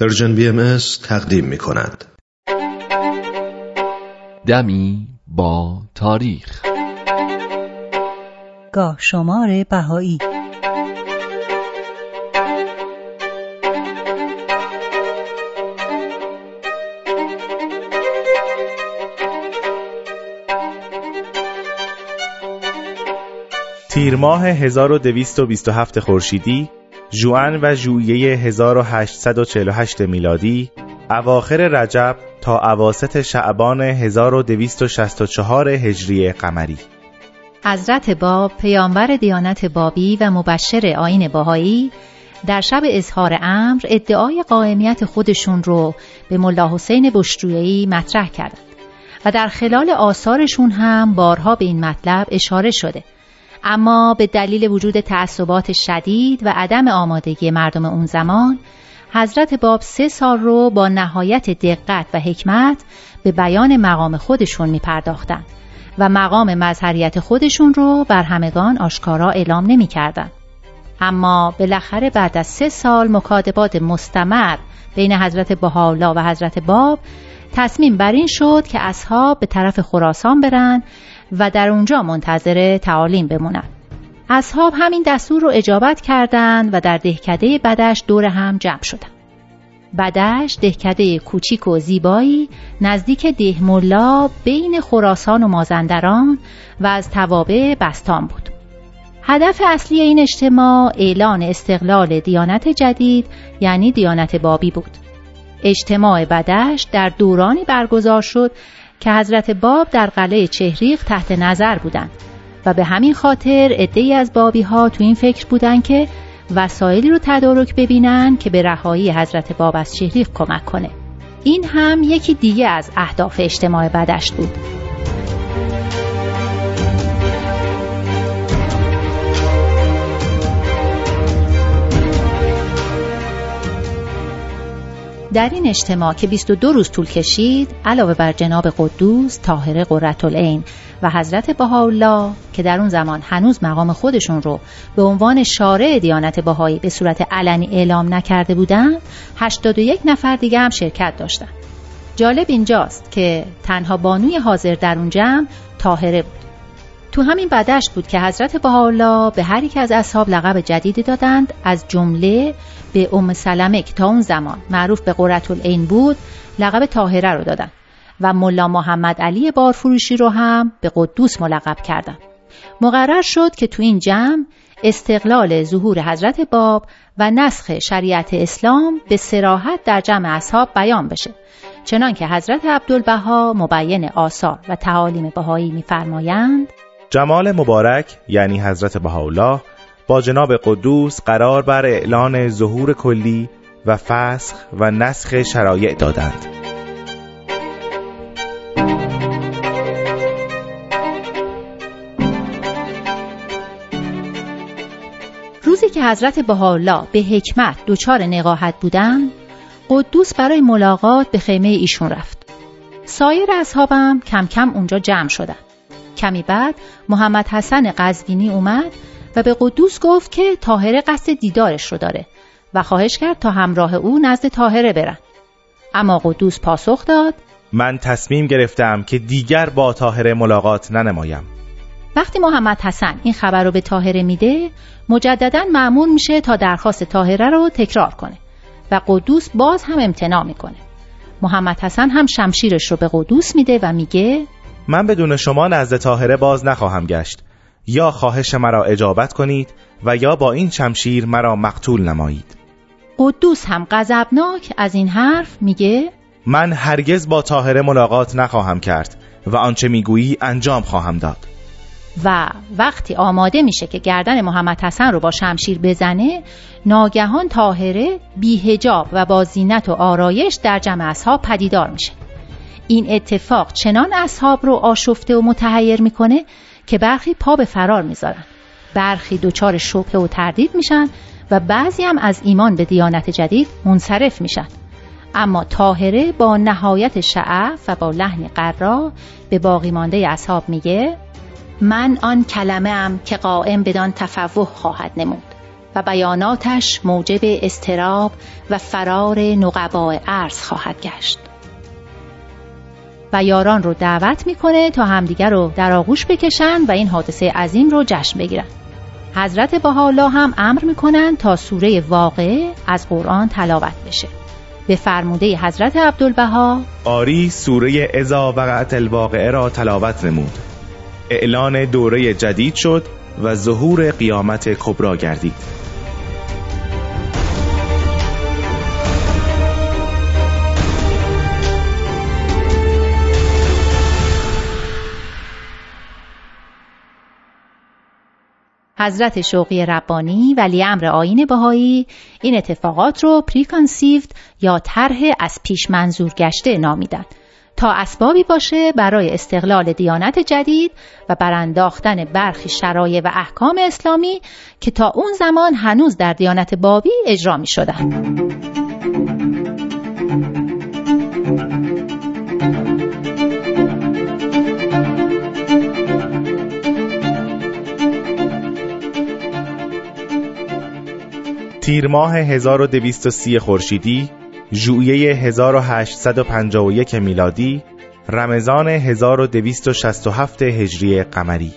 پرژن بی ام تقدیم می کند. دمی با تاریخ گاه شمار بهایی تیر ماه 1227 خورشیدی ژوئن و ژوئیه 1848 میلادی اواخر رجب تا اواسط شعبان 1264 هجری قمری. حضرت باب پیامبر دیانت بابی و مبشر آین باهایی در شب اظهار امر ادعای قائمیت خودشون رو به ملا حسین بشرویی مطرح کردند و در خلال آثارشون هم بارها به این مطلب اشاره شده. اما به دلیل وجود تعصبات شدید و عدم آمادگی مردم اون زمان حضرت باب سه سال رو با نهایت دقت و حکمت به بیان مقام خودشون می پرداختن و مقام مظهریت خودشون رو بر همگان آشکارا اعلام نمی کردن. اما بالاخره بعد از سه سال مکادبات مستمر بین حضرت بهاءالله و حضرت باب تصمیم بر این شد که اصحاب به طرف خراسان برن و در اونجا منتظر تعالیم بمونند. اصحاب همین دستور رو اجابت کردند و در دهکده بدش دور هم جمع شدند. بدش دهکده کوچیک و زیبایی نزدیک دهملا بین خراسان و مازندران و از توابع بستان بود. هدف اصلی این اجتماع اعلان استقلال دیانت جدید یعنی دیانت بابی بود. اجتماع بدش در دورانی برگزار شد که حضرت باب در قلعه چهریق تحت نظر بودند و به همین خاطر عدهای از بابی ها تو این فکر بودند که وسایلی رو تدارک ببینن که به رهایی حضرت باب از چهریق کمک کنه. این هم یکی دیگه از اهداف اجتماع بدشت بود. در این اجتماع که 22 روز طول کشید علاوه بر جناب قدوس طاهره قرتالعین و حضرت بهاءالله که در اون زمان هنوز مقام خودشون رو به عنوان شارع دیانت بهایی به صورت علنی اعلام نکرده بودند 81 نفر دیگه هم شرکت داشتند جالب اینجاست که تنها بانوی حاضر در اون جمع طاهره بود. تو همین بدشت بود که حضرت بهاءالله به هر یک از اصحاب لقب جدیدی دادند از جمله به ام سلمه که تا اون زمان معروف به قررت العین بود لقب طاهره رو دادن و ملا محمد علی بارفروشی رو هم به قدوس ملقب کردند. مقرر شد که تو این جمع استقلال ظهور حضرت باب و نسخ شریعت اسلام به سراحت در جمع اصحاب بیان بشه چنانکه حضرت عبدالبها مبین آثار و تعالیم بهایی میفرمایند جمال مبارک یعنی حضرت بهاءالله با جناب قدوس قرار بر اعلان ظهور کلی و فسخ و نسخ شرایع دادند. روزی که حضرت بهاءالله به حکمت دچار نقاهت بودند قدوس برای ملاقات به خیمه ایشون رفت. سایر اصحابم کم کم اونجا جمع شدند. کمی بعد محمد حسن قزوینی اومد و به قدوس گفت که تاهره قصد دیدارش رو داره و خواهش کرد تا همراه او نزد تاهره برن. اما قدوس پاسخ داد من تصمیم گرفتم که دیگر با تاهره ملاقات ننمایم. وقتی محمد حسن این خبر رو به تاهره میده مجددا معمول میشه تا درخواست تاهره رو تکرار کنه و قدوس باز هم امتناع می‌کنه. محمد حسن هم شمشیرش رو به قدوس میده و میگه من بدون شما نزد تاهره باز نخواهم گشت. یا خواهش مرا اجابت کنید و یا با این شمشیر مرا مقتول نمایید. قدوس هم غضبناک از این حرف میگه من هرگز با تاهره ملاقات نخواهم کرد و آنچه می‌گویی انجام خواهم داد. و وقتی آماده میشه که گردن محمد حسن رو با شمشیر بزنه ناگهان تاهره بیهجاب و با زینت و آرایش در جمع اصحاب پدیدار میشه. این اتفاق چنان اصحاب رو آشفته و متحیر می‌کنه که برخی پا به فرار می‌ذارن. برخی دچار شبهه و تردید میشن و بعضی هم از ایمان به دیانت جدید منصرف میشن. اما طاهره با نهایت شعف و با لحن قرا به باقی مانده اصحاب میگه من آن کلمه ام که قائم بدان تفوه خواهد نمود و بیاناتش موجب استراب و فرار نقباء عرض خواهد گشت. یاران رو دعوت می‌کنه تا همدیگر رو در آغوش بکشن و این حادثه عظیم رو جشن بگیرن. حضرت بهاءالله هم امر می‌کنن تا سوره واقع از قرآن تلاوت بشه. به فرموده حضرت عبدالبها آری سوره ازا وقعت الواقعه را تلاوت نمود. اعلان دوره جدید شد و ظهور قیامت کبرا گردید. حضرت شوقی ربانی ولی امر آین بهایی این اتفاقات رو پریکانسیفت یا طرح از پیش منظور گشته نامیدند تا اسبابی باشه برای استقلال دیانت جدید و برانداختن برخی شرایع و احکام اسلامی که تا اون زمان هنوز در دیانت بابی اجرا می شدن. تیر ماه 1230 خورشیدی، ژوئیه 1851 میلادی، رمضان 1267 هجری قمری.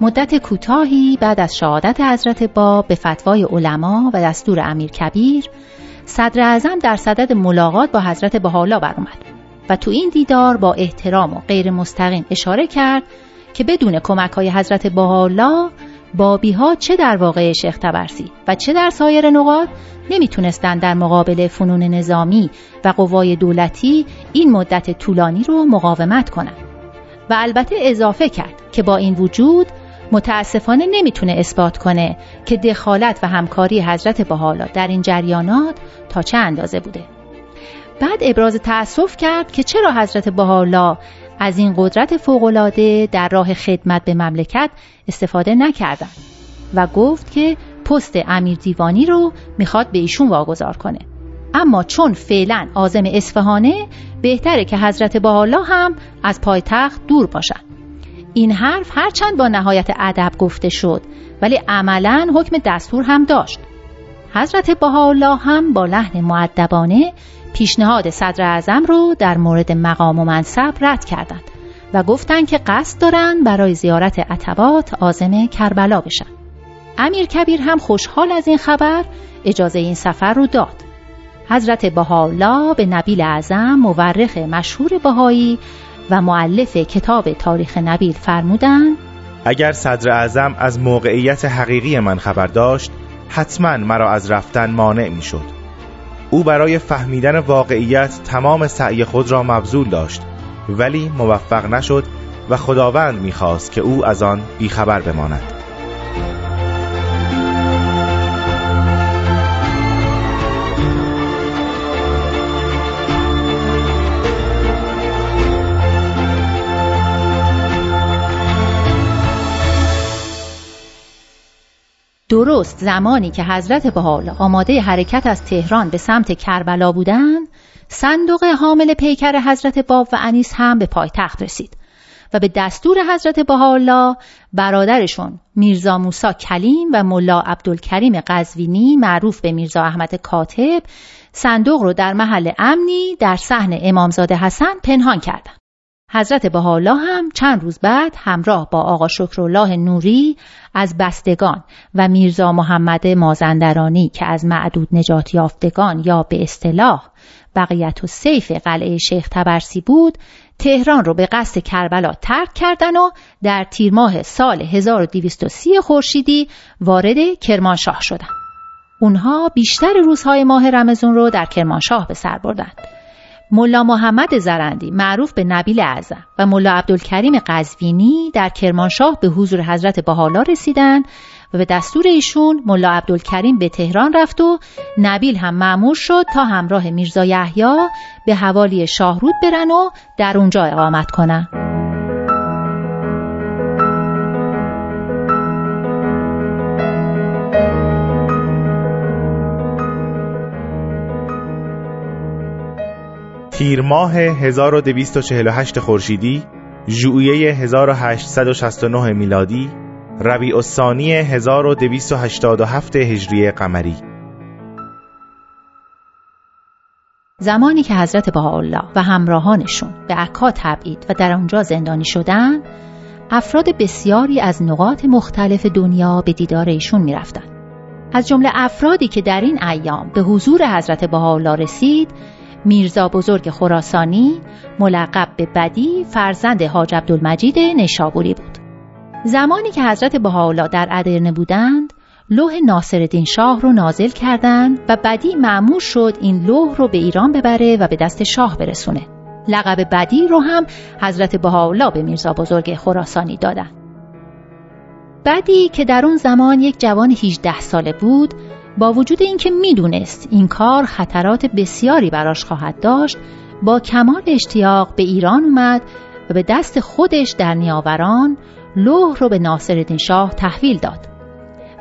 مدت کوتاهی بعد از شهادت حضرت باب به فتوای علما و دستور امیر کبیر صدر اعظم در صدد ملاقات با حضرت بحالا برآمد و تو این دیدار با احترام و غیر مستقیم اشاره کرد که بدون کمک های حضرت بحالا بابی ها چه در واقع شیخ تبرسی و چه در سایر نقاط نمی‌تونستند در مقابل فنون نظامی و قوای دولتی این مدت طولانی رو مقاومت کنند. و البته اضافه کرد که با این وجود متاسفانه نمی‌تونه اثبات کنه که دخالت و همکاری حضرت بحالا در این جریانات تا چه اندازه بوده. بعد ابراز تأسف کرد که چرا حضرت بحالا از این قدرت فوقالعاده در راه خدمت به مملکت استفاده نکردند و گفت که پست امیر دیوانی رو می‌خواد به ایشون واگذار کنه. اما چون فعلا آزم اصفهانه بهتره که حضرت بالا هم از پایتخت دور باشن. این حرف هرچند با نهایت ادب گفته شد ولی عملا حکم دستور هم داشت. حضرت بهاءالله هم با لحن معدبانه پیشنهاد صدر اعظم رو در مورد مقام و منصب رد کردند و گفتند که قصد دارند برای زیارت عتبات آزم کربلا بشن. امیر کبیر هم خوشحال از این خبر اجازه این سفر رو داد. حضرت بهاءالله به نبیل اعظم مورخ مشهور بهایی و معلف کتاب تاریخ نبیل فرمودند اگر صدر اعظم از موقعیت حقیقی من خبر داشت حتما مرا از رفتن مانع می شد او برای فهمیدن واقعیت تمام سعی خود را مبذول داشت ولی موفق نشد و خداوند می‌خواست که او از آن بیخبر بماند. درست زمانی که حضرت بحال آماده حرکت از تهران به سمت کربلا بودند صندوق حامل پیکر حضرت باب و انیس هم به پایتخت رسید و به دستور حضرت بهاءالله برادرشون میرزا موسا کلیم و ملا عبدالکریم قزوینی معروف به میرزا احمد کاتب صندوق رو در محل امنی در صحن امامزاده حسن پنهان کردند. حضرت بهاءالله هم چند روز بعد همراه با آقا شکرالله نوری از بستگان و میرزا محمد مازندرانی که از معدود نجات یافتگان یا به اصطلاح بقیت و سیف قلعه شیخ تبرسی بود تهران رو به قصد کربلا ترک کردن و در تیر ماه سال 1230 خورشیدی وارد کرمانشاه شدند. اونها بیشتر روزهای ماه رمزون رو در کرمانشاه به سر بردند. ملا محمد زرندی معروف به نبیل اعظم و ملا عبدالکریم قزوینی در کرمانشاه به حضور حضرت بحالا رسیدند و به دستور ایشون ملا عبدالکریم به تهران رفت و نبیل هم معمور شد تا همراه میرزا یحیی به حوالی شاهرود برن و در اونجا اقامت کنن. تیر ماه 1248 خورشیدی ژوئیه 1869 میلادی ربیع الثانی 1287 هجری قمری. زمانی که حضرت بهاءالله و همراهانشون به عکا تبعید و در آنجا زندانی شدند افراد بسیاری از نقاط مختلف دنیا به دیدار ایشون می‌رفتند. از جمله افرادی که در این ایام به حضور حضرت بهاءالله رسید میرزا بزرگ خراسانی ملقب به بدی فرزند حاج عبدالمجید نشابوری بود. زمانی که حضرت بهاءالله در ادرنه بودند لوح ناصرالدین شاه رو نازل کردند و بدی معمور شد این لوح رو به ایران ببره و به دست شاه برسونه. لقب بدی رو هم حضرت بهاءالله به میرزا بزرگ خراسانی دادند بدی که در اون زمان یک جوان 18 ساله بود با وجود اینکه می‌دونست این کار خطرات بسیاری براش خواهد داشت با کمال اشتیاق به ایران اومد و به دست خودش در نیاوران لوح رو به ناصرالدین شاه تحویل داد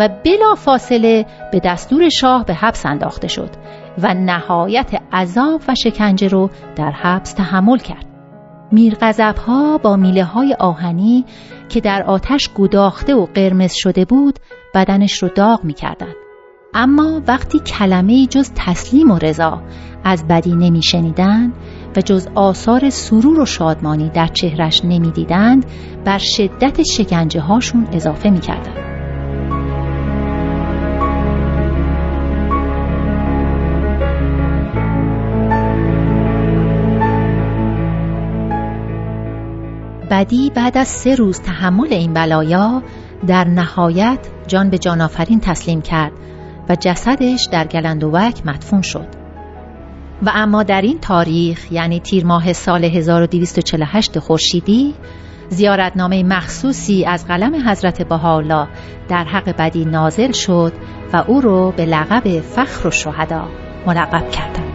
و بلا فاصله به دستور شاه به حبس انداخته شد و نهایت عذاب و شکنجه رو در حبس تحمل کرد میرغضب ها با میله های آهنی که در آتش گداخته و قرمز شده بود بدنش رو داغ می. اما وقتی کلمه جز تسلیم و رضا از بدی نمی شنیدن و جز آثار سرور و شادمانی در چهرش نمی دیدند بر شدت شکنجه هاشون اضافه می کردن. بدی بعد از سه روز تحمل این بلایا در نهایت جان به جانافرین تسلیم کرد و جسدش در گلندوک مدفون شد. و اما در این تاریخ یعنی تیر ماه سال 1248 خورشیدی زیارتنامه مخصوصی از قلم حضرت بهاءالله در حق بدی نازل شد و او رو به لقب فخر و شهدا ملقب کردند.